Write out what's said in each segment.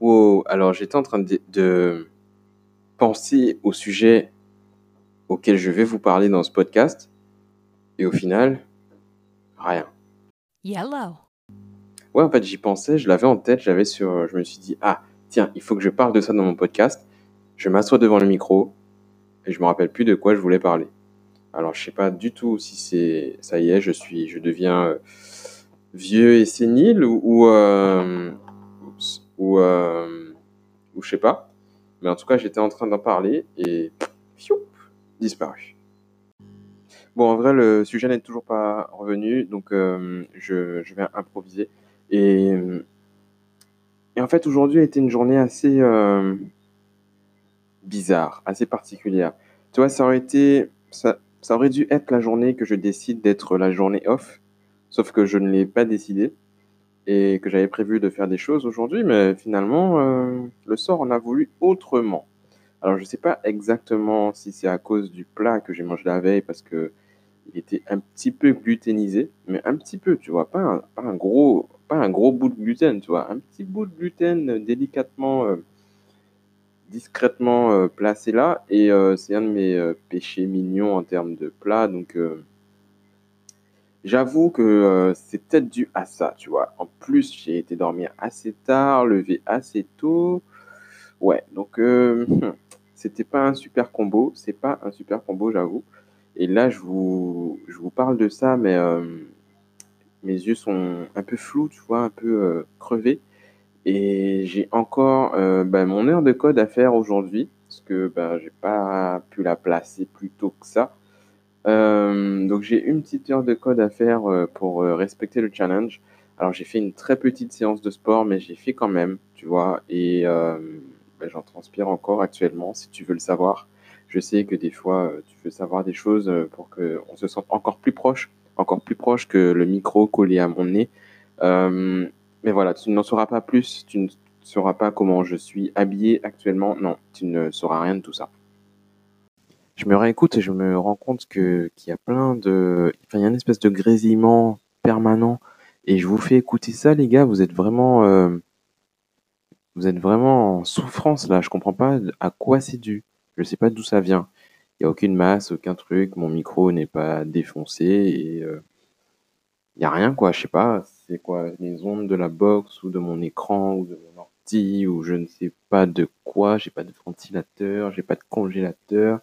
Wow, alors j'étais en train de, de penser au sujet auquel je vais vous parler dans ce podcast, et au final, rien. Yellow. Ouais, en fait, j'y pensais, je l'avais en tête, j'avais sur, je me suis dit, ah, tiens, il faut que je parle de ça dans mon podcast. Je m'assois devant le micro et je me rappelle plus de quoi je voulais parler. Alors, je sais pas du tout si c'est, ça y est, je suis, je deviens euh, vieux et sénile ou, ou, euh, ou, euh, ou je sais pas. Mais en tout cas, j'étais en train d'en parler et fioup, disparu. Bon, en vrai, le sujet n'est toujours pas revenu, donc euh, je, je vais improviser. Et, et en fait, aujourd'hui a été une journée assez euh, bizarre, assez particulière. Tu vois, ça aurait été, ça, ça aurait dû être la journée que je décide d'être la journée off, sauf que je ne l'ai pas décidé et que j'avais prévu de faire des choses aujourd'hui, mais finalement, euh, le sort en a voulu autrement. Alors, je ne sais pas exactement si c'est à cause du plat que j'ai mangé la veille, parce que il était un petit peu gluténisé, mais un petit peu, tu vois, pas un, gros, pas un gros bout de gluten, tu vois, un petit bout de gluten délicatement, euh, discrètement euh, placé là, et euh, c'est un de mes euh, péchés mignons en termes de plat, donc euh, j'avoue que euh, c'est peut-être dû à ça, tu vois. En plus, j'ai été dormir assez tard, levé assez tôt, ouais, donc euh, c'était pas un super combo, c'est pas un super combo, j'avoue. Et là, je vous, je vous parle de ça, mais euh, mes yeux sont un peu flous, tu vois, un peu crevés. Et j'ai encore bah, mon heure de code à faire aujourd'hui, parce que bah, j'ai pas pu la placer plus tôt que ça. Euh, donc j'ai une petite heure de code à faire euh, pour euh, respecter le challenge. Alors j'ai fait une très petite séance de sport, mais j'ai fait quand même, tu vois, et bah, j'en transpire encore actuellement, si tu veux le savoir. Je sais que des fois, tu veux savoir des choses pour qu'on se sente encore plus proche, encore plus proche que le micro collé à mon nez. Mais voilà, tu n'en sauras pas plus, tu ne sauras pas comment je suis habillé actuellement. Non, tu ne sauras rien de tout ça. Je me réécoute et je me rends compte que qu'il y a plein de, enfin, il y a une espèce de grésillement permanent. Et je vous fais écouter ça, les gars. Vous êtes vraiment, euh, vous êtes vraiment en souffrance là. Je comprends pas à quoi c'est dû. Je sais pas d'où ça vient. Il y a aucune masse, aucun truc. Mon micro n'est pas défoncé euh, il y a rien quoi. Je sais pas. C'est quoi les ondes de la box ou de mon écran ou de mon ordi ou je ne sais pas de quoi. J'ai pas de ventilateur, j'ai pas de congélateur.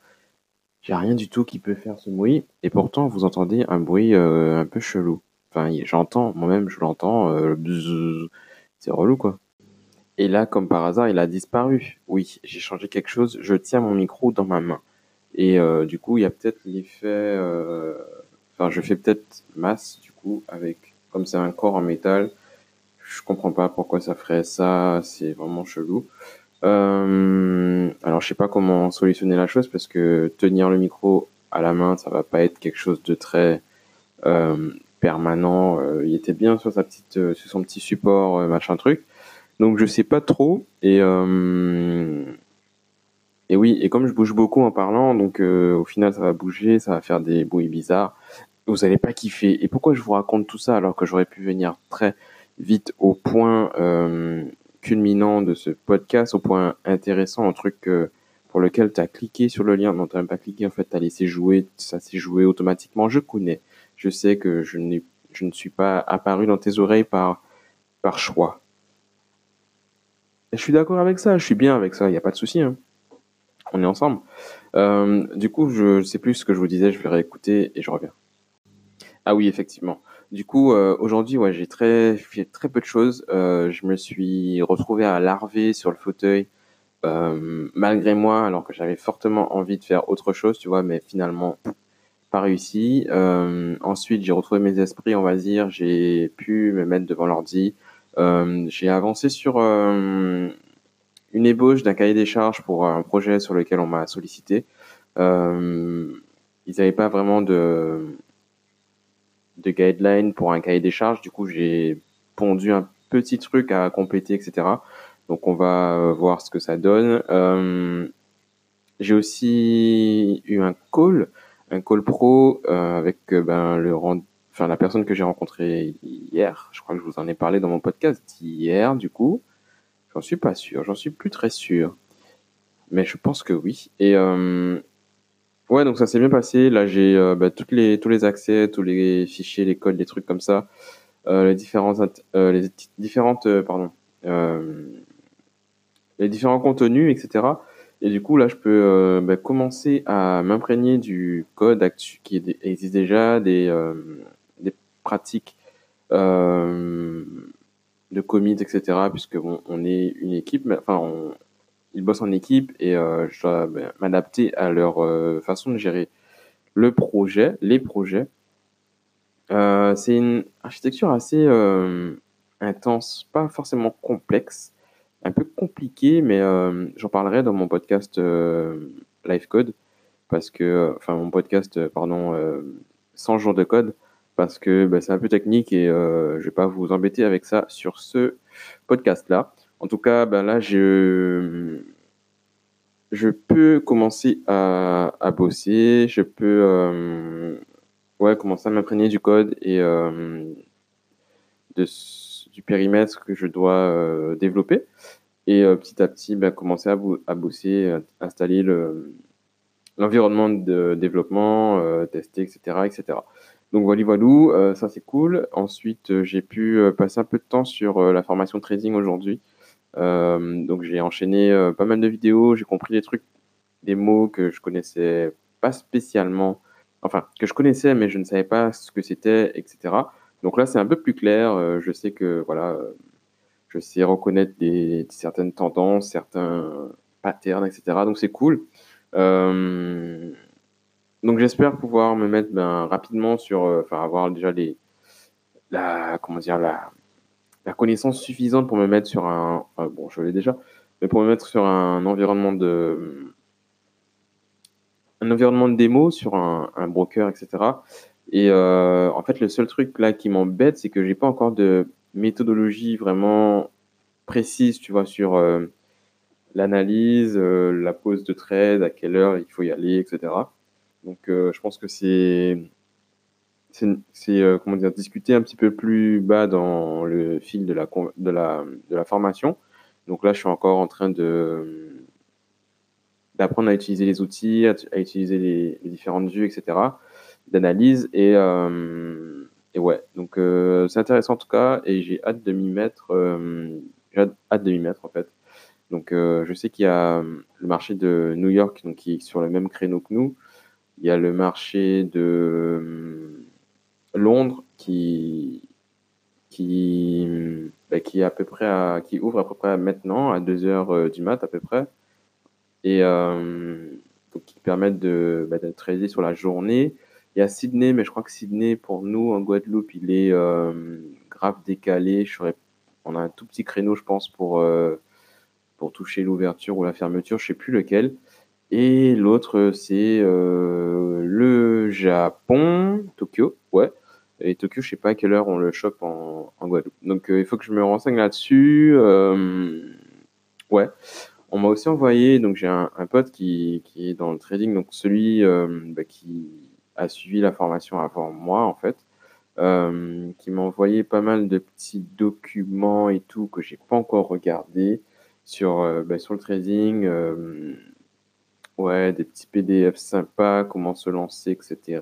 J'ai rien du tout qui peut faire ce bruit. Et pourtant, vous entendez un bruit euh, un peu chelou. Enfin, j'entends, moi-même, je l'entends. Euh, c'est relou, quoi. Et là, comme par hasard, il a disparu. Oui, j'ai changé quelque chose. Je tiens mon micro dans ma main. Et euh, du coup, il y a peut-être l'effet... euh, Enfin, je fais peut-être masse, du coup, avec... Comme c'est un corps en métal, je comprends pas pourquoi ça ferait ça. C'est vraiment chelou. Euh, alors, je sais pas comment solutionner la chose parce que tenir le micro à la main, ça va pas être quelque chose de très euh, permanent. Euh, il était bien sur sa petite, euh, sur son petit support, euh, machin truc. Donc, je sais pas trop. Et euh, et oui, et comme je bouge beaucoup en parlant, donc au final, ça va bouger, ça va faire des bruits bizarres. Vous allez pas kiffer. Et pourquoi je vous raconte tout ça alors que j'aurais pu venir très vite au point culminant de ce podcast, au point intéressant, un truc euh, pour lequel tu as cliqué sur le lien. Non, tu même pas cliqué, en fait, tu as laissé jouer, ça s'est joué automatiquement. Je connais. Je sais que je, je ne suis pas apparu dans tes oreilles par, par choix. Je suis d'accord avec ça, je suis bien avec ça, il n'y a pas de souci. Hein. On est ensemble. Euh, du coup, je sais plus ce que je vous disais, je vais réécouter et je reviens. Ah oui, effectivement. Du coup, euh, aujourd'hui, ouais, j'ai très fait très peu de choses. Euh, je me suis retrouvé à larver sur le fauteuil euh, malgré moi, alors que j'avais fortement envie de faire autre chose, tu vois, mais finalement pas réussi. Euh, ensuite, j'ai retrouvé mes esprits, on va dire. J'ai pu me mettre devant l'ordi. Euh, j'ai avancé sur euh, une ébauche d'un cahier des charges pour un projet sur lequel on m'a sollicité. Ils n'avaient pas vraiment de de guidelines pour un cahier des charges. Du coup, j'ai pondu un petit truc à compléter, etc. Donc, on va euh, voir ce que ça donne. Euh, j'ai aussi eu un call, un call pro euh, avec euh, ben, le enfin, la personne que j'ai rencontrée hier. Je crois que je vous en ai parlé dans mon podcast hier, du coup. J'en suis pas sûr, j'en suis plus très sûr. Mais je pense que oui. Et euh, ouais, donc ça s'est bien passé. Là, j'ai euh, bah, toutes les, tous les accès, tous les fichiers, les codes, les trucs comme ça, euh, les différentes, euh, les différentes, euh, pardon, euh, les différents contenus, etc. Et du coup, là, je peux euh, bah, commencer à m'imprégner du code qui existe déjà, des, des pratiques de commit, etc. Puisque bon, on est une équipe, mais enfin, on, ils bossent en équipe et euh, je dois ben, m'adapter à leur euh, façon de gérer le projet, les projets. Euh, c'est une architecture assez intense, pas forcément complexe, un peu compliquée, mais j'en parlerai dans mon podcast Live Code, parce que, enfin, mon podcast, pardon, euh, 100 jours de code, parce que ben, c'est un peu technique et je vais pas vous embêter avec ça sur ce podcast-là. En tout cas, ben là, je, je peux commencer à, à bosser, je peux euh, ouais, commencer à m'imprégner du code et euh, du périmètre que je dois euh, développer. Et petit à petit, ben, commencer à, à bosser, installer le, l'environnement de développement, tester, etc., etc. Donc voilà, voilà, ça c'est cool. Ensuite, j'ai pu passer un peu de temps sur la formation trading aujourd'hui. Euh, donc j'ai enchaîné euh, pas mal de vidéos, j'ai compris des trucs, des mots que je connaissais pas spécialement, enfin que je connaissais mais je ne savais pas ce que c'était, etc. Donc là c'est un peu plus clair. euh, je sais que voilà, je sais reconnaître des, certaines tendances, certains patterns, etc. Donc c'est cool. Donc j'espère pouvoir me mettre ben, rapidement sur, enfin avoir déjà les, la, comment dire, la, la connaissance suffisante pour me mettre sur un, euh, bon je l'ai déjà, mais pour me mettre sur un environnement de, un environnement de démo sur un, broker, etc. Et euh, en fait le seul truc là qui m'embête, c'est que j'ai pas encore de méthodologie vraiment précise, tu vois, sur euh, l'analyse, euh, la pose de trade, à quelle heure il faut y aller, etc. Donc je pense que c'est c'est euh, comment dire discuter un petit peu plus bas dans le fil de la de la de la formation. Donc là, je suis encore en train de d'apprendre à utiliser les outils, à, utiliser les, différentes vues, etc. d'analyse et euh, et ouais. Donc euh, c'est intéressant en tout cas et j'ai hâte de m'y mettre. euh, j'ai hâte, hâte de m'y mettre en fait. Donc euh, je sais qu'il y a euh, le marché de New York donc qui est sur le même créneau que nous. Il y a le marché de Londres qui, qui, bah, qui à peu près qui ouvre à peu près maintenant à 2 heures euh, du mat à peu près et euh, qui permettent de, bah, sur la journée. Il y a Sydney, mais je crois que Sydney pour nous en Guadeloupe il est euh, grave décalé. Je serais, on a un tout petit créneau je pense pour pour toucher l'ouverture ou la fermeture, je sais plus lequel. Et l'autre, c'est le Japon, Tokyo, ouais. Et Tokyo, je sais pas à quelle heure on le chope en, Guadeloupe. Donc euh, il faut que je me renseigne là-dessus. Euh, ouais. On m'a aussi envoyé, donc j'ai un, pote qui, qui est dans le trading, donc celui euh, bah, qui a suivi la formation avant moi en fait, qui m'a envoyé pas mal de petits documents et tout que j'ai pas encore regardé sur, bah, sur le trading. Ouais, des petits PDF sympas, comment se lancer, etc.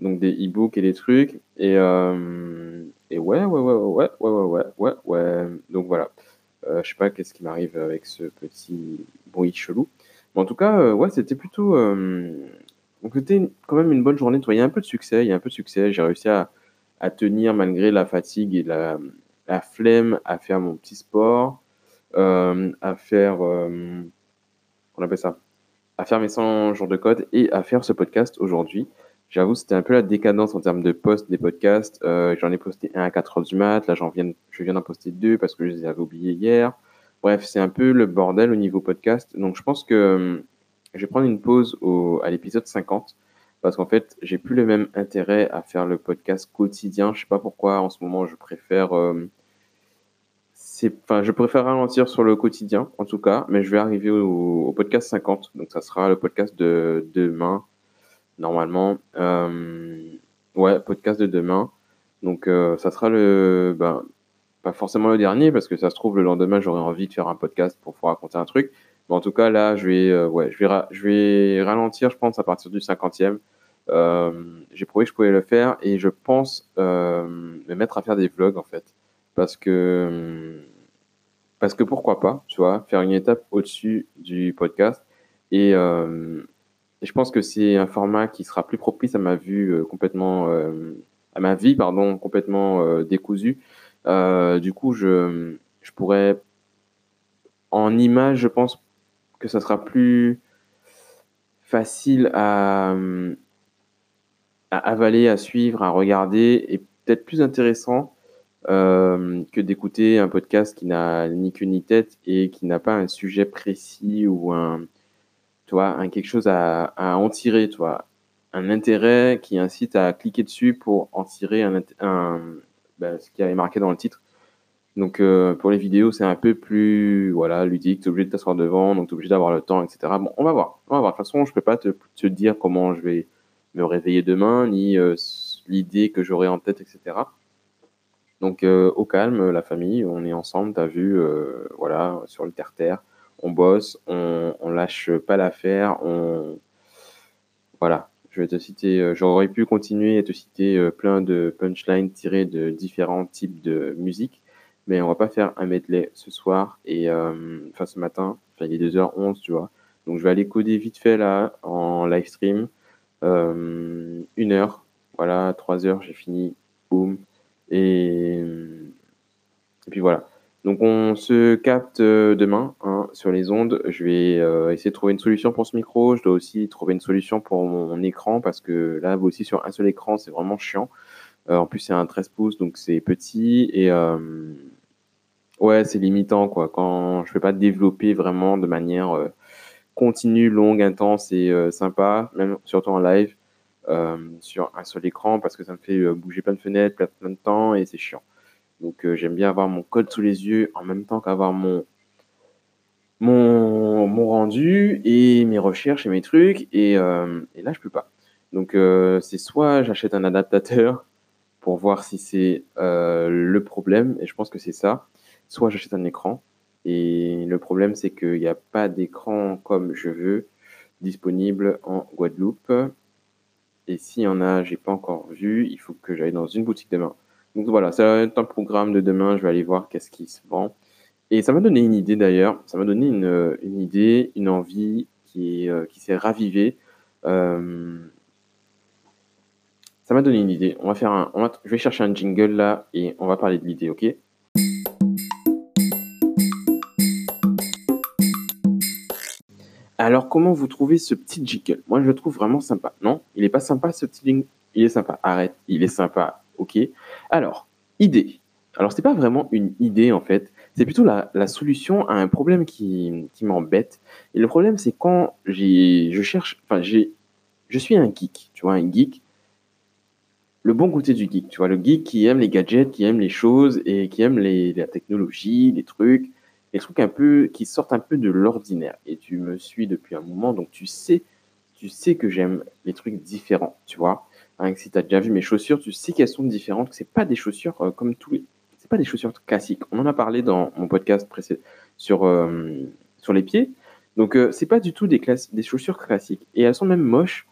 Donc des e-books et des trucs. Et, euh, et ouais, ouais, ouais, ouais, ouais, ouais, ouais, ouais, ouais. Donc voilà. Euh, je sais pas qu'est-ce qui m'arrive avec ce petit bruit chelou. Mais en tout cas, euh, ouais, c'était plutôt. euh, Donc c'était quand même une bonne journée. Il y a un peu de succès, il y a un peu de succès. J'ai réussi à, tenir malgré la fatigue et la, la flemme à faire mon petit sport, à faire. on appelle ça à faire mes 100 jours de code et à faire ce podcast aujourd'hui. J'avoue, c'était un peu la décadence en termes de posts des podcasts. Euh, j'en ai posté un à 4 heures du mat. Là, j'en viens, je viens d'en poster deux parce que je les avais oubliés hier. Bref, c'est un peu le bordel au niveau podcast. Donc, je pense que euh, je vais prendre une pause au, à l'épisode 50 parce qu'en fait, j'ai plus le même intérêt à faire le podcast quotidien. Je sais pas pourquoi en ce moment, je préfère c'est, enfin, je préfère ralentir sur le quotidien, en tout cas, mais je vais arriver au, au podcast 50. Donc, ça sera le podcast de demain, normalement. Euh, ouais, podcast de demain. Donc, euh, ça sera le, ben, pas forcément le dernier, parce que ça se trouve, le lendemain, j'aurais envie de faire un podcast pour vous raconter un truc. Mais en tout cas, là, je vais, euh, ouais, je vais, je vais ralentir, je pense, à partir du 50e. Euh, j'ai prouvé que je pouvais le faire et je pense euh, me mettre à faire des vlogs, en fait. Parce que, parce que pourquoi pas, tu vois, faire une étape au-dessus du podcast. Et, et, je pense que c'est un format qui sera plus propice à ma vue complètement, à ma vie, pardon, complètement décousue. du coup, je, je pourrais en image, je pense que ça sera plus facile à, à avaler, à suivre, à regarder et peut-être plus intéressant euh, que d'écouter un podcast qui n'a ni queue ni tête et qui n'a pas un sujet précis ou un, tu un quelque chose à, à en tirer, tu un intérêt qui incite à cliquer dessus pour en tirer un, ben, ce qui est marqué dans le titre. Donc euh, pour les vidéos, c'est un peu plus voilà ludique. Tu es obligé de t'asseoir devant, donc tu es obligé d'avoir le temps, etc. Bon, on va voir. On va voir. De toute façon, je peux pas te, te dire comment je vais me réveiller demain, ni euh, l'idée que j'aurai en tête, etc. Donc euh, au calme, la famille, on est ensemble. T'as vu, voilà, sur le terre-terre, on bosse, on, on lâche pas l'affaire, on voilà. Je vais te citer, j'aurais pu continuer à te citer plein de punchlines tirées de différents types de musique mais on va pas faire un medley ce soir et euh, enfin ce matin. Enfin, il est 2h11, tu vois. Donc je vais aller coder vite fait là en live stream. Euh, une heure, voilà, trois heures, j'ai fini. Boum. Et, et puis voilà. Donc on se capte euh, demain hein, sur les ondes. Je vais essayer de trouver une solution pour ce micro. Je dois aussi trouver une solution pour mon écran parce que là aussi sur un seul écran c'est vraiment chiant. en plus c'est un 13 pouces donc c'est petit et Ouais, c'est limitant, quoi. Quand je ne peux pas développer vraiment de manière euh, continue, longue, intense et euh, sympa, même surtout en live, euh, sur un seul écran, parce que ça me fait bouger plein de fenêtres, plein de temps, et c'est chiant. Donc j'aime bien avoir mon code sous les yeux en même temps qu'avoir mon, mon, rendu et mes recherches et mes trucs, et, et là je peux pas. Donc c'est soit j'achète un adaptateur pour voir si c'est le problème, et je pense que c'est ça, soit j'achète un écran. Et le problème, c'est qu'il n'y a pas d'écran comme je veux disponible en Guadeloupe. Et s'il y en a, j'ai pas encore vu, il faut que j'aille dans une boutique demain. Donc voilà, ça va être un programme de demain, je vais aller voir qu'est-ce qui se vend. Et ça m'a donné une idée d'ailleurs, ça m'a donné une, une, idée, une envie qui, euh, s'est ravivée. Euh, ça m'a donné une idée. On va faire un, je vais chercher un jingle là et on va parler de l'idée, ok? Alors, comment vous trouvez ce petit jingle? Moi, je le trouve vraiment sympa. Non Il n'est pas sympa, ce petit jingle? Il est sympa. Arrête, il est sympa. Ok. Alors, idée. Alors, ce n'est pas vraiment une idée, en fait. C'est plutôt la, solution à un problème qui, m'embête. Et le problème, c'est quand je cherche... Enfin, je suis un geek, tu vois, un geek. Le bon côté du geek, tu vois, le geek qui aime les gadgets, qui aime les choses et qui aime les, la technologie, les trucs des trucs un peu qui sortent un peu de l'ordinaire. Et tu me suis depuis un moment, donc tu sais, tu sais que j'aime les trucs différents, tu vois. Hein, si tu as déjà vu mes chaussures, tu sais qu'elles sont différentes, que c'est pas des chaussures euh, comme tous les, c'est pas des chaussures classiques. On en a parlé dans mon podcast précédent sur euh, sur les pieds. Donc euh, c'est pas du tout des des chaussures classiques et elles sont même moches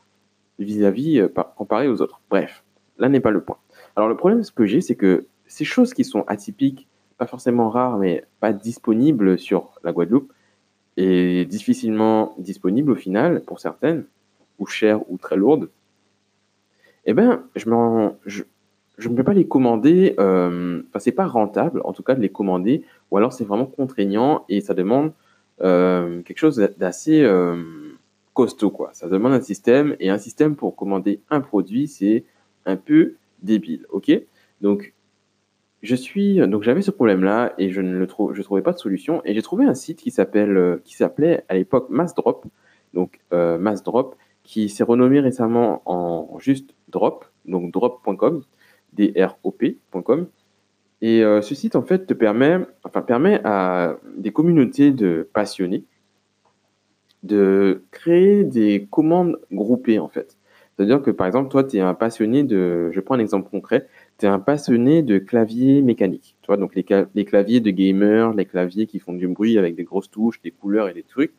vis-à-vis comparées aux autres. Bref, là n'est pas le point. Alors le problème ce que j'ai, c'est que ces choses qui sont atypiques pas forcément rare, mais pas disponible sur la Guadeloupe, et difficilement disponible au final pour certaines, ou chères ou très lourdes, eh ben, je ne je, je peux pas les commander, euh, enfin, c'est pas rentable, en tout cas, de les commander, ou alors c'est vraiment contraignant et ça demande euh, quelque chose d'assez euh, costaud, quoi. Ça demande un système, et un système pour commander un produit, c'est un peu débile, ok? Donc, je suis donc j'avais ce problème-là et je ne le je trouvais pas de solution et j'ai trouvé un site qui s'appelle, euh, qui s'appelait à l'époque Massdrop, donc euh, Massdrop, qui s'est renommé récemment en juste Drop, donc drop.com, D-R-O-P.com. Et euh, ce site en fait te permet, enfin permet à des communautés de passionnés de créer des commandes groupées en fait. C'est-à-dire que par exemple, toi, tu es un passionné de, je prends un exemple concret, tu es un passionné de claviers mécaniques. Tu vois, donc les, claviers de gamer, les claviers qui font du bruit avec des grosses touches, des couleurs et des trucs.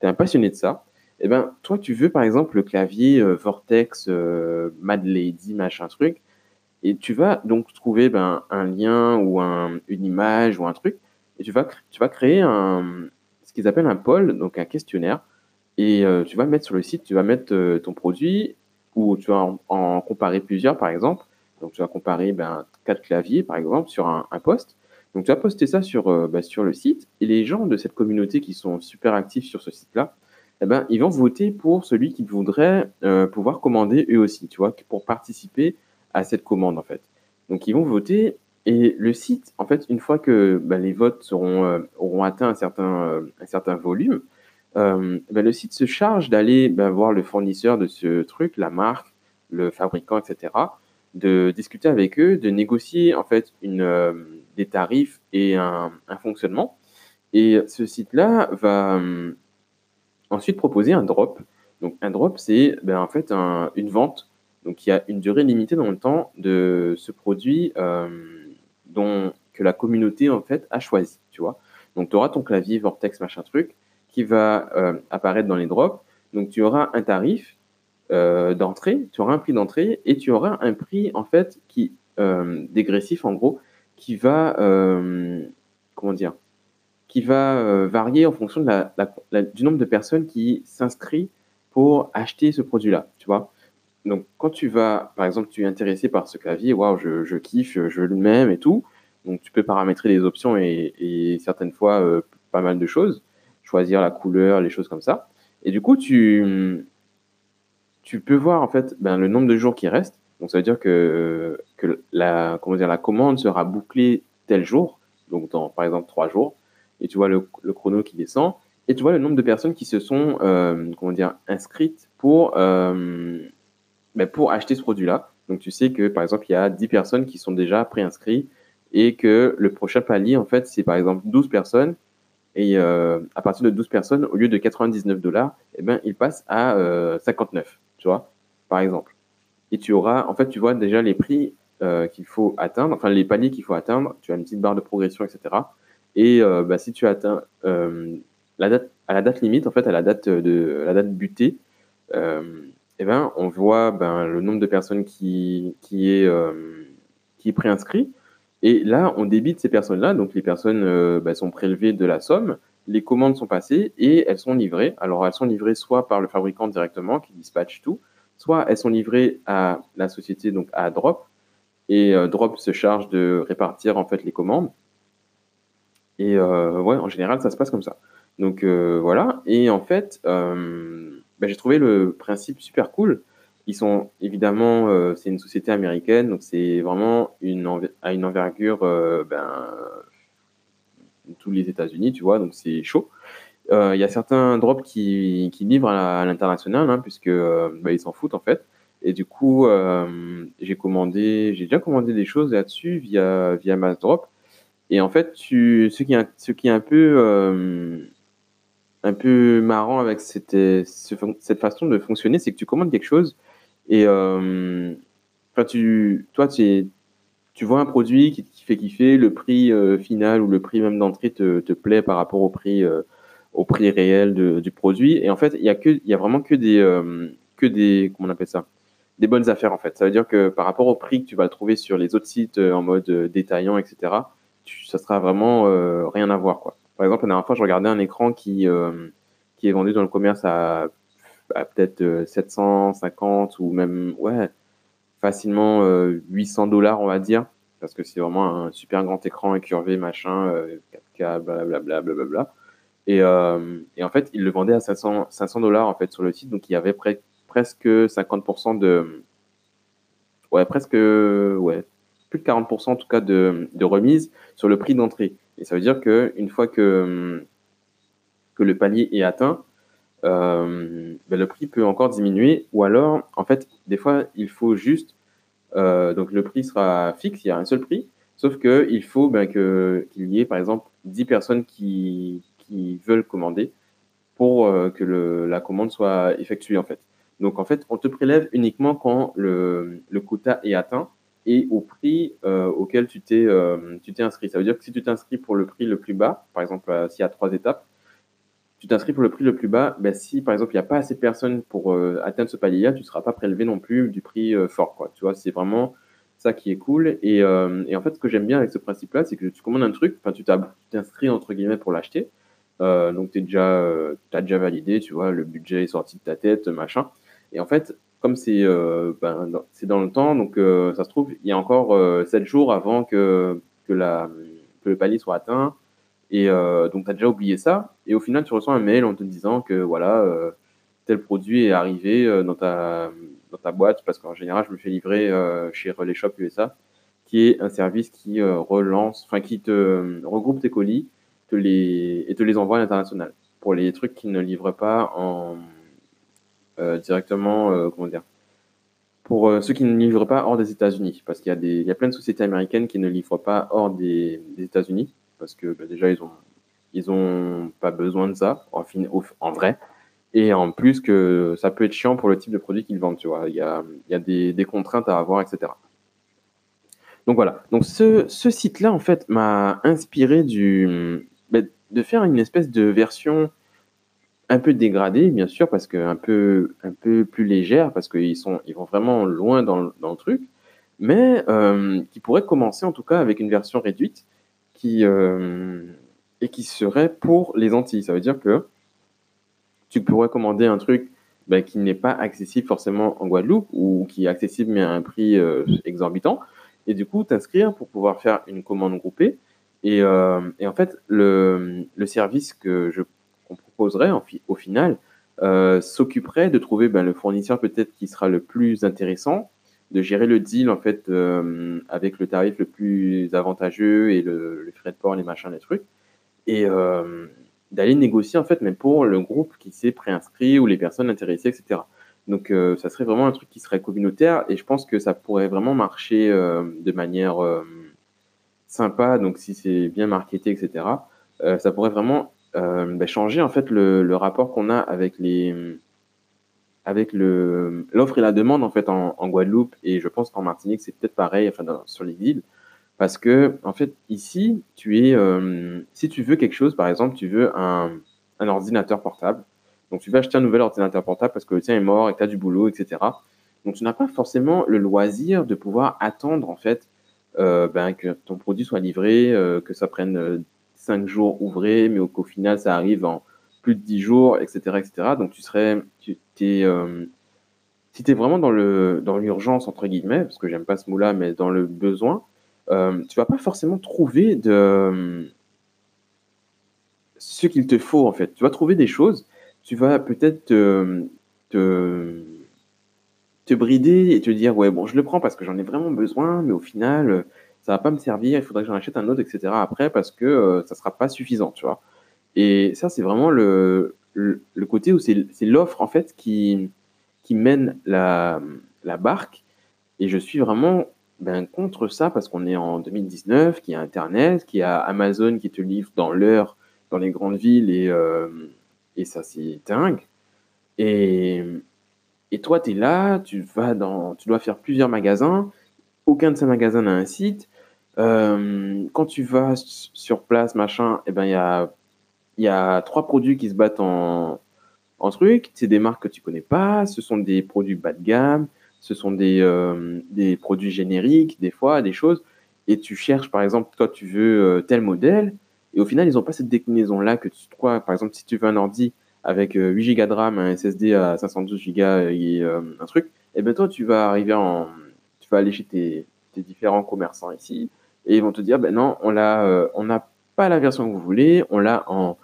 Tu es un passionné de ça. Eh ben, toi, tu veux par exemple le clavier euh, Vortex, euh, Mad Lady, machin truc. Et tu vas donc trouver ben, un lien ou un, une image ou un truc. Et tu vas, tu vas créer un, ce qu'ils appellent un poll, donc un questionnaire. Et euh, tu vas mettre sur le site, tu vas mettre ton produit ou tu vas en, comparer plusieurs par exemple. Donc tu vas comparer ben, quatre claviers par exemple sur un, un poste. Donc tu vas poster ça sur, ben, sur le site et les gens de cette communauté qui sont super actifs sur ce site-là, eh ben, ils vont voter pour celui qu'ils voudraient euh, pouvoir commander eux aussi, tu vois, pour participer à cette commande, en fait. Donc, ils vont voter et le site, en fait, une fois que ben, les votes seront, euh, auront atteint un certain, euh, un certain volume, ben, le site se charge d'aller ben, voir le fournisseur de ce truc, la marque, le fabricant, etc., de discuter avec eux, de négocier, en fait, une, des tarifs et un, un fonctionnement. Et ce site-là va Ensuite, proposer un drop. Donc, un drop, c'est ben, en fait une vente donc qui a une durée limitée dans le temps de ce produit euh, dont, que la communauté en fait a choisi, tu vois. Donc, tu auras ton clavier Vortex machin truc qui va euh, apparaître dans les drops. Donc, tu auras un tarif euh, d'entrée, tu auras un prix d'entrée et tu auras un prix en fait qui dégressif en gros qui va comment dire qui va euh, varier en fonction de la, du nombre de personnes qui s'inscrivent pour acheter ce produit-là, tu vois. Donc, quand tu vas, par exemple, tu es intéressé par ce clavier, waouh, je, kiffe, je le même et tout. Donc, tu peux paramétrer les options et, certaines fois euh, pas mal de choses, choisir la couleur, les choses comme ça. Et du coup, tu, tu peux voir en fait ben, le nombre de jours qui restent. Donc, ça veut dire que, que la, comment dire, la commande sera bouclée tel jour, donc dans par exemple trois jours et tu vois le, chrono qui descend, et tu vois le nombre de personnes qui se sont euh, comment dire, inscrites pour, euh, ben pour acheter ce produit-là. Donc tu sais que par exemple, il y a 10 personnes qui sont déjà préinscrites et que le prochain palier, en fait, c'est par exemple 12 personnes. Et euh, à partir de 12 personnes, au lieu de 99 dollars, eh ben, il passe à 59, tu vois, par exemple. Et tu auras, en fait, tu vois déjà les prix qu'il faut atteindre, enfin les paliers qu'il faut atteindre. Tu as une petite barre de progression, etc. Et euh, bah, si tu atteins euh, la date, à la date limite, en fait, à la date, de, la date butée, euh, eh ben, on voit ben, le nombre de personnes qui, qui, est, préinscrit. Et là, on débite ces personnes-là. Donc, les personnes ben, sont prélevées de la somme. Les commandes sont passées et elles sont livrées. Alors, elles sont livrées soit par le fabricant directement qui dispatche tout, soit elles sont livrées à la société, donc à Drop. Et Drop se charge de répartir en fait les commandes. Et euh, ouais, en général, ça se passe comme ça. Donc euh, voilà. Et en fait, euh, bah, j'ai trouvé le principe super cool. Ils sont évidemment, c'est une société américaine, donc c'est vraiment une à une envergure, ben, tous les États-Unis, tu vois, donc c'est chaud. Il y a certains drops qui, qui livrent à, l'international, hein, puisque bah, ils s'en foutent en fait. Et du coup, j'ai commandé, j'ai déjà commandé des choses là-dessus via via Massdrop. Et en fait, ce, qui est, un peu, euh, marrant avec cette, façon de fonctionner, c'est que tu commandes quelque chose et euh, toi, tu, vois un produit qui, qui fait kiffer, le prix euh, final ou le prix même d'entrée te, plaît par rapport au prix, au prix réel du produit. Et en fait, il y a a vraiment que des, bonnes affaires. Ça veut dire que par rapport au prix que tu vas trouver sur les autres sites en mode détaillant, etc ça sera vraiment euh, rien à voir. Quoi. Par exemple, la dernière fois, je regardais un écran qui, euh, qui est vendu dans le commerce à, peut-être 750 euh, ou même ouais, facilement 800 dollars, on va dire, parce que c'est vraiment un super grand écran incurvé, machin, 4K, blablabla. Bla, et, et, en fait, il le vendait à 500 dollars en fait sur le site, donc il y avait presque 50% de ouais presque ouais plus de 40% en tout cas de, remise sur le prix d'entrée. Et ça veut dire qu'une fois que, le palier est atteint, euh, ben le prix peut encore diminuer. Ou alors, en fait, des fois, il faut juste. Euh, donc le prix sera fixe, il y a un seul prix. Sauf qu'il faut ben, qu'il y ait, par exemple, 10 personnes qui, veulent commander pour euh, que la commande soit effectuée, en fait. Donc, en fait, on te prélève uniquement quand le, le quota est atteint et au prix auquel tu t'es tu t'es inscrit. Ça veut dire que si tu t'inscris pour le prix le plus bas, par exemple, s'il y a trois étapes, tu t'inscris pour le prix le plus bas, ben, si par exemple il n'y a pas assez de personnes pour atteindre ce palier-là, tu ne seras pas prélevé non plus du prix fort. Quoi. Tu vois, c'est vraiment ça qui est cool. Et, et en fait, ce que j'aime bien avec ce principe-là, c'est que tu commandes un truc, tu t'inscris entre guillemets pour l'acheter. donc, tu as déjà validé, tu vois, le budget est sorti de ta tête, machin. Et en fait, comme c'est euh, ben, dans le temps, donc euh, ça se trouve, il y a encore euh, 7 jours avant que, que, la, que le palier soit atteint. Et euh, donc, tu as déjà oublié ça. Et au final, tu reçois un mail en te disant que voilà, tel produit est arrivé dans, ta, dans ta boîte, parce qu'en général, je me fais livrer chez Relay Shop USA, qui est un service qui relance, enfin, qui te regroupe tes colis te les, et te les envoie à l'international pour les trucs qui ne livrent pas en euh, directement, euh, comment dire, pour euh, ceux qui ne livrent pas hors des États-Unis, parce qu'il y a des, il y a plein de sociétés américaines qui ne livrent pas hors des, États-Unis, parce que bah, déjà ils ont, ils ont pas besoin de ça en, fin, en vrai, et en plus que ça peut être chiant pour le type de produit qu'ils vendent, tu vois, il y a, il y a des, des, contraintes à avoir, etc. Donc voilà, donc ce, ce site-là en fait m'a inspiré du, bah, de faire une espèce de version un peu dégradée, bien sûr, parce que un peu, un peu plus légère, parce qu'ils sont, ils vont vraiment loin dans le, dans le truc, mais euh, qui pourrait commencer en tout cas avec une version réduite qui, euh, et qui serait pour les Antilles. Ça veut dire que tu pourrais commander un truc ben, qui n'est pas accessible forcément en Guadeloupe ou qui est accessible mais à un prix euh, exorbitant, et du coup t'inscrire pour pouvoir faire une commande groupée. Et, et en fait, le, le service que je qu'on proposerait au final euh, s'occuperait de trouver ben, le fournisseur peut-être qui sera le plus intéressant, de gérer le deal en fait euh, avec le tarif le plus avantageux et le, frais de port, les machins, les trucs, et euh, d'aller négocier en fait même pour le groupe qui s'est préinscrit ou les personnes intéressées, etc. Donc ça serait vraiment un truc qui serait communautaire et je pense que ça pourrait vraiment marcher de manière sympa. Donc si c'est bien marketé, etc. ça pourrait vraiment bah, changer en fait le, le rapport qu'on a avec les avec le l'offre et la demande en fait en, en Guadeloupe et je pense qu'en Martinique c'est peut-être pareil enfin dans, sur les îles parce que en fait ici tu es euh, si tu veux quelque chose par exemple tu veux un, un ordinateur portable. Donc tu vas acheter un nouvel ordinateur portable parce que le tien est mort et que tu as du boulot etc donc tu n'as pas forcément le loisir de pouvoir attendre en fait euh, ben, que ton produit soit livré euh, que ça prenne euh, cinq jours ouvrés, mais au, final, ça arrive en plus de dix jours, etc., etc. Donc, tu serais, tu es, euh, si tu es vraiment dans le dans l'urgence entre guillemets, parce que j'aime pas ce mot-là, mais dans le besoin, euh, tu vas pas forcément trouver de ce qu'il te faut en fait. Tu vas trouver des choses, tu vas peut-être te, te, te brider et te dire ouais bon je le prends parce que j'en ai vraiment besoin, mais au final ça va pas me servir, il faudrait que j'en achète un autre, etc. après parce que euh, ça sera pas suffisant, tu vois. Et ça, c'est vraiment le, le, côté où c'est l'offre en fait qui, qui mène la, la barque. Et je suis vraiment ben, contre ça parce qu'on est en 2019, qu'il y a Internet, qu'il y a Amazon qui te livre dans l'heure dans les grandes villes et, euh, et ça, c'est dingue. Et, et toi, tu es là, tu, vas dans, tu dois faire plusieurs magasins. Aucun de ces magasins n'a un site. Euh, quand tu vas sur place, machin, et eh ben il y a, trois produits qui se battent en, en truc. C'est des marques que tu connais pas. Ce sont des produits bas de gamme. Ce sont des, euh, produits génériques, des fois, des choses. Et tu cherches, par exemple, toi, tu veux euh, tel modèle. Et au final, ils n'ont pas cette déclinaison-là que tu crois. Par exemple, si tu veux un ordi avec 8 Go de RAM, un SSD à 512 Go et un truc, et eh ben toi, tu vas arriver en, tu vas aller chez tes différents commerçants ici et ils vont te dire, ben non, on l'a, euh, on n'a pas la version que vous voulez, on l'a en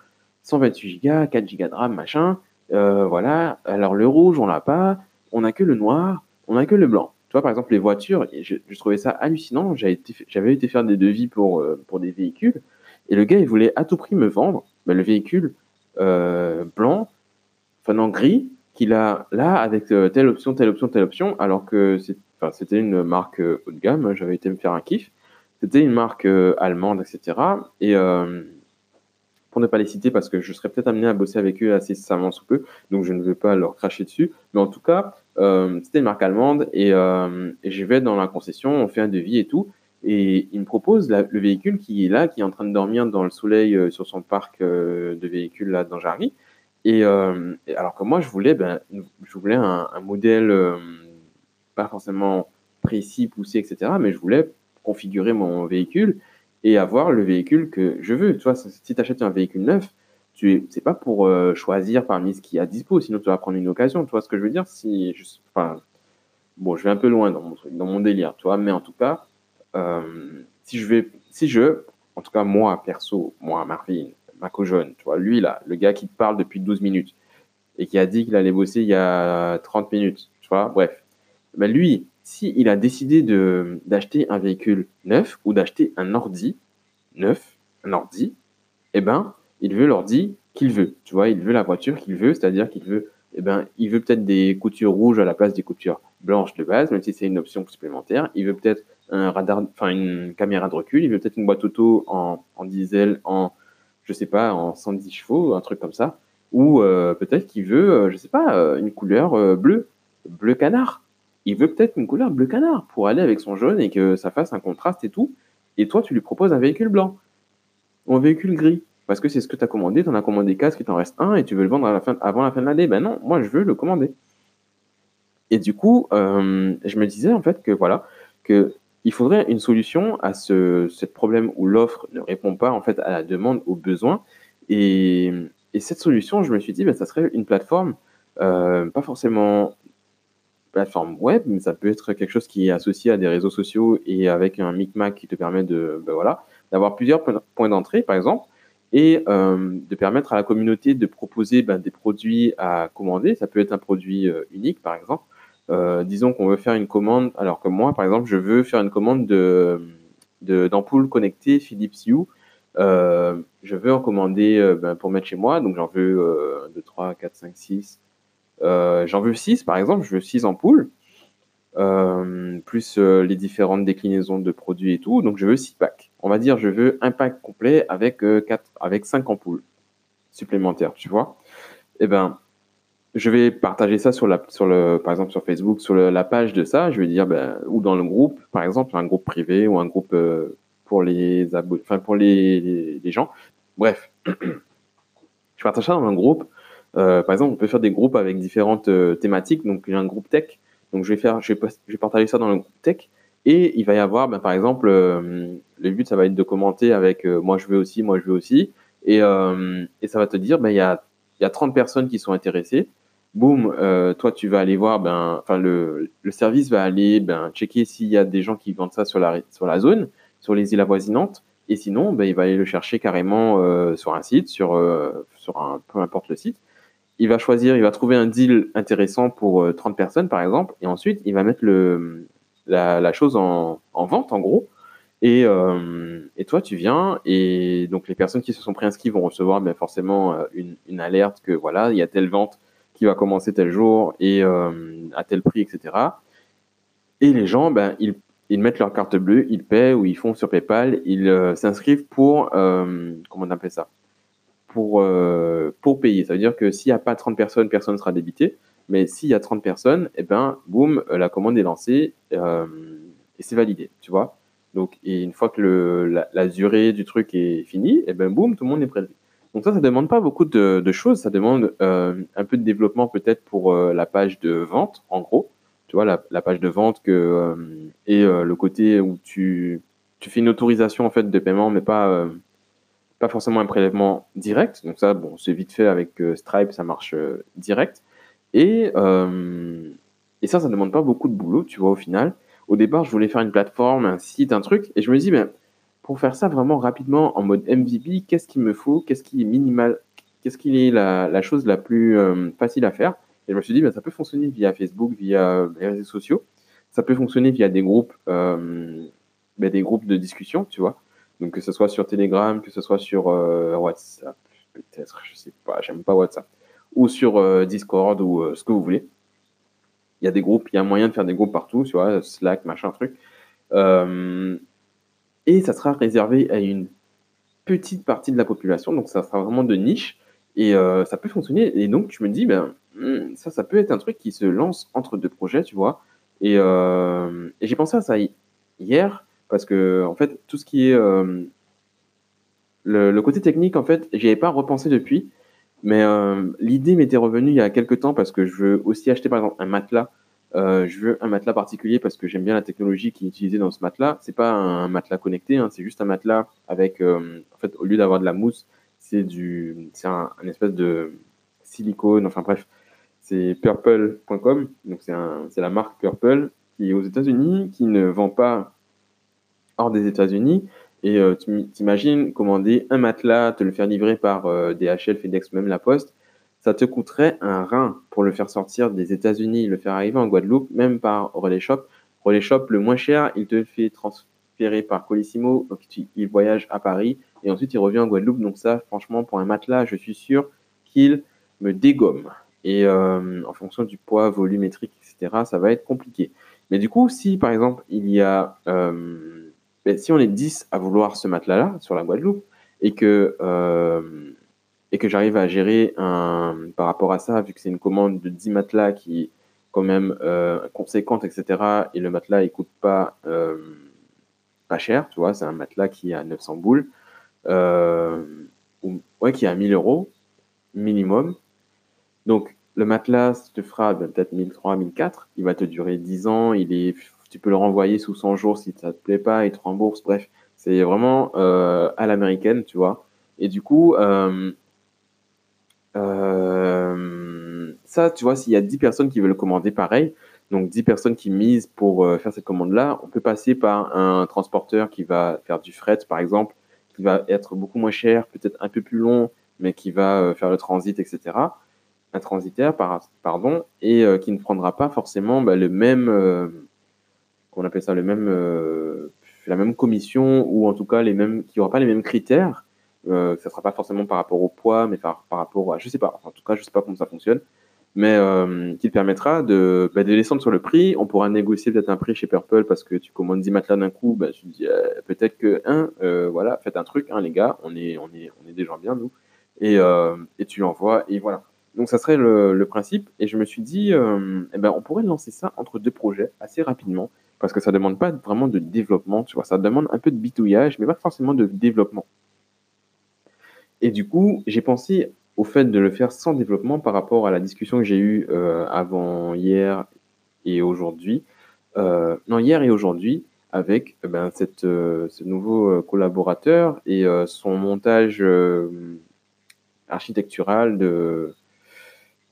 128 Go, 4 Go de RAM, machin. Euh, voilà. Alors le rouge, on l'a pas. On n'a que le noir, on n'a que le blanc. Tu vois, par exemple, les voitures, je, trouvais ça hallucinant. J'avais été, faire des devis pour, euh, pour des véhicules. Et le gars, il voulait à tout prix me vendre ben, le véhicule blanc, enfin non, gris, qu'il a là avec telle option, telle option, telle option, alors que c'était une marque haut de gamme. J'avais été me faire un kiff. C'était une marque euh, allemande, etc. Et euh, pour ne pas les citer parce que je serais peut-être amené à bosser avec eux assez savamment sous peu, donc je ne veux pas leur cracher dessus. Mais en tout cas, euh, c'était une marque allemande et, et, je vais dans la concession, on fait un devis et tout. Et il me propose le véhicule qui est là, qui est en train de dormir dans le soleil sur son parc de véhicules là dans Jarry. Et, alors que moi, je voulais, ben, je voulais un modèle pas forcément précis, poussé, etc. Mais je voulais configurer mon véhicule et avoir le véhicule que je veux. Tu vois, si tu achètes un véhicule neuf, tu c'est pas pour euh, choisir parmi ce qui est à dispo, sinon tu vas prendre une occasion. Tu vois ce que je veux dire? Si, je, bon, je vais un peu loin dans mon dans mon délire, tu vois, mais en tout cas, euh, si je vais, si je, en tout cas moi perso, moi Marvin, Marco Jaune, tu vois, lui là, le gars qui te parle depuis 12 minutes et qui a dit qu'il allait bosser il y a 30 minutes, tu vois, bref, ben lui, s'il il a décidé d'acheter un véhicule neuf ou d'acheter un ordi neuf, un ordi, eh ben, il veut l'ordi qu'il veut. Tu vois, il veut la voiture qu'il veut, c'est-à-dire qu'il veut, eh ben, il veut peut-être des coutures rouges à la place des coutures blanches de base, même si c'est une option supplémentaire. Il veut peut-être un radar, enfin une caméra de recul. Il veut peut-être une boîte auto en, diesel, en, je sais pas, en 110 chevaux, un truc comme ça. Ou euh, peut-être qu'il veut, euh, je sais pas, euh, une couleur euh, bleue, bleu canard. Il veut peut-être une couleur bleu canard pour aller avec son jaune et que ça fasse un contraste et tout. Et toi, tu lui proposes un véhicule blanc ou un véhicule gris parce que c'est ce que tu as commandé, tu en as commandé 4, il t'en reste un et tu veux le vendre avant la fin de l'année. Ben non, moi je veux le commander. Et du coup, euh, je me disais en fait que voilà, que il faudrait une solution à ce, ce problème où l'offre ne répond pas en fait à la demande, aux besoins. Et, et cette solution, je me suis dit, ben, ça serait une plateforme, euh, pas forcément plateforme web, mais ça peut être quelque chose qui est associé à des réseaux sociaux et avec un micmac qui te permet de, ben voilà, d'avoir plusieurs points d'entrée, par exemple et euh, de permettre à la communauté de proposer ben, des produits à commander. Ça peut être un produit euh, unique, par exemple. Euh, disons qu'on veut faire une commande, alors que moi, par exemple, je veux faire une commande de d'ampoules connectées Philips Hue. Je veux en commander ben, pour mettre chez moi, donc j'en veux 2, 3, 4, 5, 6. J'en veux 6, par exemple, je veux 6 ampoules. Euh, plus euh, les différentes déclinaisons de produits et tout. Donc je veux 6 packs. On va dire je veux un pack complet avec euh, 4, avec 5 ampoules supplémentaires, tu vois. Eh ben, je vais partager ça sur la, sur le, par exemple sur Facebook, sur la page de ça. Je vais dire, ben, ou dans le groupe, par exemple, un groupe privé ou un groupe euh, pour les pour les, gens. Bref, je partage ça dans un groupe. Euh, par exemple, on peut faire des groupes avec différentes thématiques. Donc, j'ai un groupe tech donc je vais faire, je vais, partager ça dans le groupe tech et il va y avoir, ben, par exemple, euh, le but ça va être de commenter avec euh, moi je veux aussi, moi je veux aussi et, euh, et ça va te dire ben il y a y a 30 personnes qui sont intéressées. Boum, euh, toi tu vas aller voir, ben, enfin le, le service va aller ben checker s'il y a des gens qui vendent ça sur la sur la zone, sur les îles avoisinantes. Et sinon, ben, il va aller le chercher carrément euh, sur un site, sur, euh, sur un, peu importe le site il va choisir, il va trouver un deal intéressant pour 30 euh, personnes, par exemple, et ensuite, il va mettre le, la, chose en, en, vente, en gros. Et, euh, et, toi, tu viens, et donc les personnes qui se sont préinscrites vont recevoir bien forcément euh, une, une, alerte que voilà, il y a telle vente qui va commencer tel jour et à tel prix, etc. Et les gens, ben, ils, ils mettent leur carte bleue, ils paient ou ils font sur PayPal, ils s'inscrivent pour, comment on appelle ça? Pour, euh, pour payer. Ça veut dire que s'il n'y a pas 30 personnes, personne ne sera débité. Mais s'il y a 30 personnes, et eh ben, boum, la commande est lancée euh, et c'est validé, tu vois. Donc, et une fois que le, la, durée du truc est finie, et eh ben, tout le monde est prélevé. Donc ça, ça demande pas beaucoup de, de choses. Ça demande euh, un peu de développement peut-être pour euh, la page de vente, en gros. Tu vois, la, la page de vente que, euh, et euh, le côté où tu, tu fais une autorisation en fait de paiement, mais pas pas forcément un prélèvement direct. Donc ça, bon, c'est vite fait avec euh, Stripe, ça marche euh, direct. Et, euh, et ça, ça ne demande pas beaucoup de boulot, tu vois, au final. Au départ, je voulais faire une plateforme, un site, un truc, et je me dis, ben, pour faire ça vraiment rapidement en mode MVP, qu'est-ce qu'il me faut? Qu'est-ce qui est minimal? Qu'est-ce qui est la, la, chose la plus facile à faire? Et je me suis dit, ben, ça peut fonctionner via Facebook, via les réseaux sociaux. Ça peut fonctionner via des groupes, ben, des groupes de discussion, tu vois. Donc que ce soit sur Telegram, que ce soit sur euh, WhatsApp, peut-être, je sais pas, j'aime pas WhatsApp, ou sur euh, Discord ou euh, ce que vous voulez. Il y a des groupes, il y a moyen de faire des groupes partout, tu vois, Slack, machin, truc. Et ça sera réservé à une petite partie de la population, donc ça sera vraiment de niche et ça peut fonctionner. Et donc, je me dis, ben, hmm, ça, ça peut être un truc qui se lance entre deux projets, tu vois. Et, et j'ai pensé à ça hier parce que, en fait, tout ce qui est euh, le, côté technique, en fait, j'y avais pas repensé depuis, mais euh, l'idée m'était revenue il y a quelques temps parce que je veux aussi acheter, par exemple, un matelas. Euh, je veux un matelas particulier parce que j'aime bien la technologie qui est utilisée dans ce matelas. C'est pas un matelas connecté, hein, c'est juste un matelas avec, en fait, au lieu d'avoir de la mousse, c'est du, c'est un, un, espèce de silicone, enfin bref, c'est purple.com, donc c'est la marque Purple qui est aux États-Unis, qui ne vend pas hors des États-Unis. Et euh, t'imagines commander un matelas, te le faire livrer par euh, DHL, FedEx, même la Poste, ça te coûterait un rein pour le faire sortir des États-Unis, le faire arriver en Guadeloupe, même par Relay Shop. Relay Shop, le moins cher, il te fait transférer par Colissimo, il voyage à Paris et ensuite il revient en Guadeloupe. Donc ça, franchement, pour un matelas, je suis sûr qu'il me dégomme. Et euh, en fonction du poids volumétrique, etc., ça va être compliqué. Mais du coup, si par exemple il y a, euh, ben, si on est 10 à vouloir ce matelas-là sur la Guadeloupe et que euh, que j'arrive à gérer un par rapport à ça, vu que c'est une commande de 10 matelas qui est quand même euh, conséquente, etc. Et le matelas il coûte pas euh, pas cher, tu vois, c'est un matelas qui a 900 boules euh, ouais, qui est à 1000 euros minimum. Donc, le matelas te fera ben, peut-être 1003, 1004. Il va te durer 10 ans. Il est, tu peux le renvoyer sous 100 jours si ça te plaît pas. Il te rembourse. Bref, c'est vraiment euh, à l'américaine, tu vois. Et du coup, euh, euh, ça, tu vois, s'il y a 10 personnes qui veulent commander pareil, donc 10 personnes qui misent pour euh, faire cette commande-là, on peut passer par un transporteur qui va faire du fret, par exemple, qui va être beaucoup moins cher, peut-être un peu plus long, mais qui va euh, faire le transit, etc. Un transitaire, par, pardon, et euh, qui ne prendra pas forcément bah, le même, euh, on appelle ça le même, euh, la même commission, ou en tout cas les mêmes, qui n'aura pas les mêmes critères. Euh, ça sera pas forcément par rapport au poids, mais par, par rapport à, je sais pas, en tout cas, je sais pas comment ça fonctionne mais euh, qui te permettra de, bah, de descendre sur le prix. On pourra négocier peut-être un prix chez Purple parce que tu commandes 10 matelas d'un coup. Bah, tu te dis euh, peut-être que, un, voilà, faites un truc, hein, les gars, on est, on est, on est des gens bien, nous. Et, et tu l'envoies, et voilà. Donc, ça serait le, principe. Et je me suis dit, eh ben, on pourrait lancer ça entre deux projets assez rapidement parce que ça demande pas vraiment de développement, tu vois. Ça demande un peu de bitouillage, mais pas forcément de développement. Et du coup, j'ai pensé au fait de le faire sans développement par rapport à la discussion que j'ai eue euh, avant hier et aujourd'hui. Euh, non, hier et aujourd'hui, avec eh ben, cette, euh, ce nouveau collaborateur et son montage architectural, de,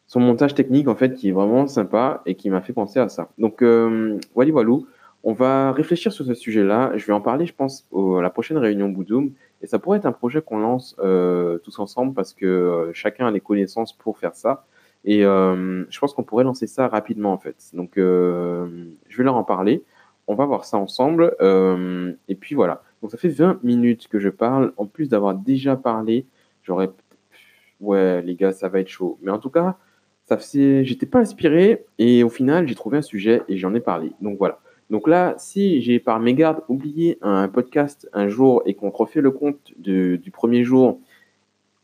son montage technique en fait, qui est vraiment sympa et qui m'a fait penser à ça. Donc, Wally Walou, on va réfléchir sur ce sujet-là. Je vais en parler, je pense, à la prochaine réunion Boudoum. Et ça pourrait être un projet qu'on lance euh, tous ensemble parce que euh, chacun a les connaissances pour faire ça. Et euh, je pense qu'on pourrait lancer ça rapidement en fait. Donc je vais leur en parler. On va voir ça ensemble. Et puis voilà. Donc ça fait 20 minutes que je parle. En plus d'avoir déjà parlé, j'aurais... Ouais les gars, ça va être chaud. Mais en tout cas, ça faisait... j'étais pas inspiré. Et au final, j'ai trouvé un sujet et j'en ai parlé. Donc voilà. Donc là, si j'ai par mégarde oublié un podcast un jour et qu'on refait le compte du premier jour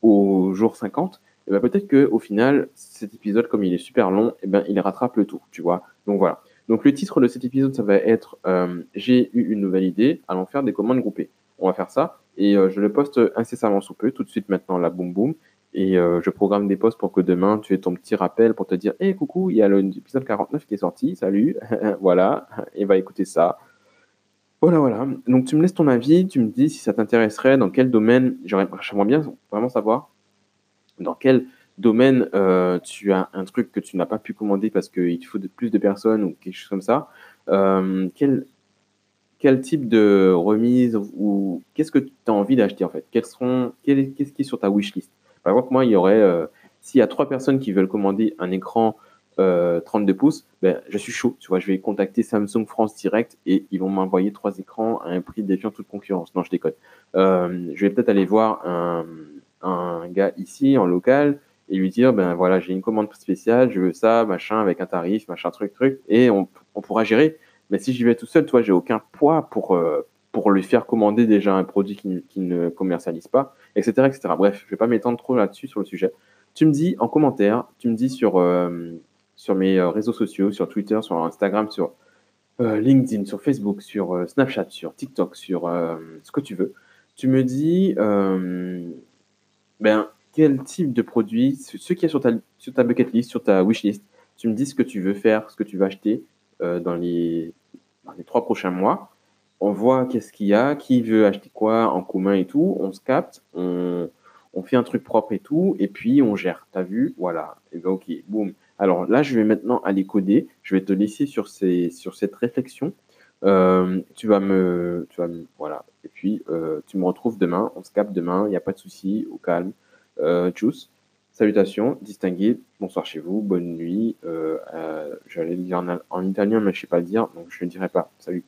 au jour 50, eh ben peut-être qu'au final, cet épisode, comme il est super long, eh ben il rattrape le tout, tu vois. Donc voilà. Donc le titre de cet épisode, ça va être euh, J'ai eu une nouvelle idée, allons faire des commandes groupées. On va faire ça et euh, je le poste incessamment sous peu, tout de suite maintenant, la boum boum. Et euh, je programme des posts pour que demain, tu aies ton petit rappel pour te dire Hé, hey, coucou, il y a l'épisode 49 qui est sorti, salut, voilà, et va écouter ça. Voilà, voilà. Donc, tu me laisses ton avis, tu me dis si ça t'intéresserait, dans quel domaine, j'aimerais bien vraiment savoir dans quel domaine euh, tu as un truc que tu n'as pas pu commander parce qu'il te faut de plus de personnes ou quelque chose comme ça. Euh, quel, quel type de remise ou qu'est-ce que tu as envie d'acheter en fait? Qu'est-ce qui est sur ta wishlist? Par exemple, moi, il y aurait, euh, s'il y a trois personnes qui veulent commander un écran euh, 32 pouces, ben, je suis chaud. Tu vois, je vais contacter Samsung France direct et ils vont m'envoyer trois écrans à un prix défiant toute concurrence. Non, je déconne. Euh, je vais peut-être aller voir un, un gars ici en local et lui dire, ben voilà, j'ai une commande spéciale, je veux ça, machin, avec un tarif, machin, truc, truc, et on, on pourra gérer. Mais si j'y vais tout seul, toi, j'ai aucun poids pour, euh, pour lui faire commander déjà un produit qu'il ne commercialise pas, etc., etc. Bref, je ne vais pas m'étendre trop là-dessus sur le sujet. Tu me dis en commentaire, tu me dis sur, euh, sur mes euh, réseaux sociaux, sur Twitter, sur Instagram, sur euh, LinkedIn, sur Facebook, sur Snapchat, sur TikTok, sur ce que tu veux. Tu me dis ben, quel type de produit, ce qui est sur ta, sur ta bucket list, sur ta wish list, tu me dis ce que tu veux faire, ce que tu veux acheter dans les, dans les trois prochains mois on voit qu'est-ce qu'il y a, qui veut acheter quoi en commun et tout, on se capte, on, fait un truc propre et tout, et puis on gère. T'as vu? Voilà. Et ben ok, boum. Alors là, je vais maintenant aller coder. Je vais te laisser sur, ces, sur cette réflexion. Euh, tu vas me, tu vas voilà. Et puis euh, tu me retrouves demain. On se capte demain. Il n'y a pas de souci. Au calme. Euh, tchuss. Salutations, distingués. Bonsoir chez vous. Bonne nuit. J'allais le dire en, en, italien, mais je sais pas le dire, donc je ne dirai pas. Salut.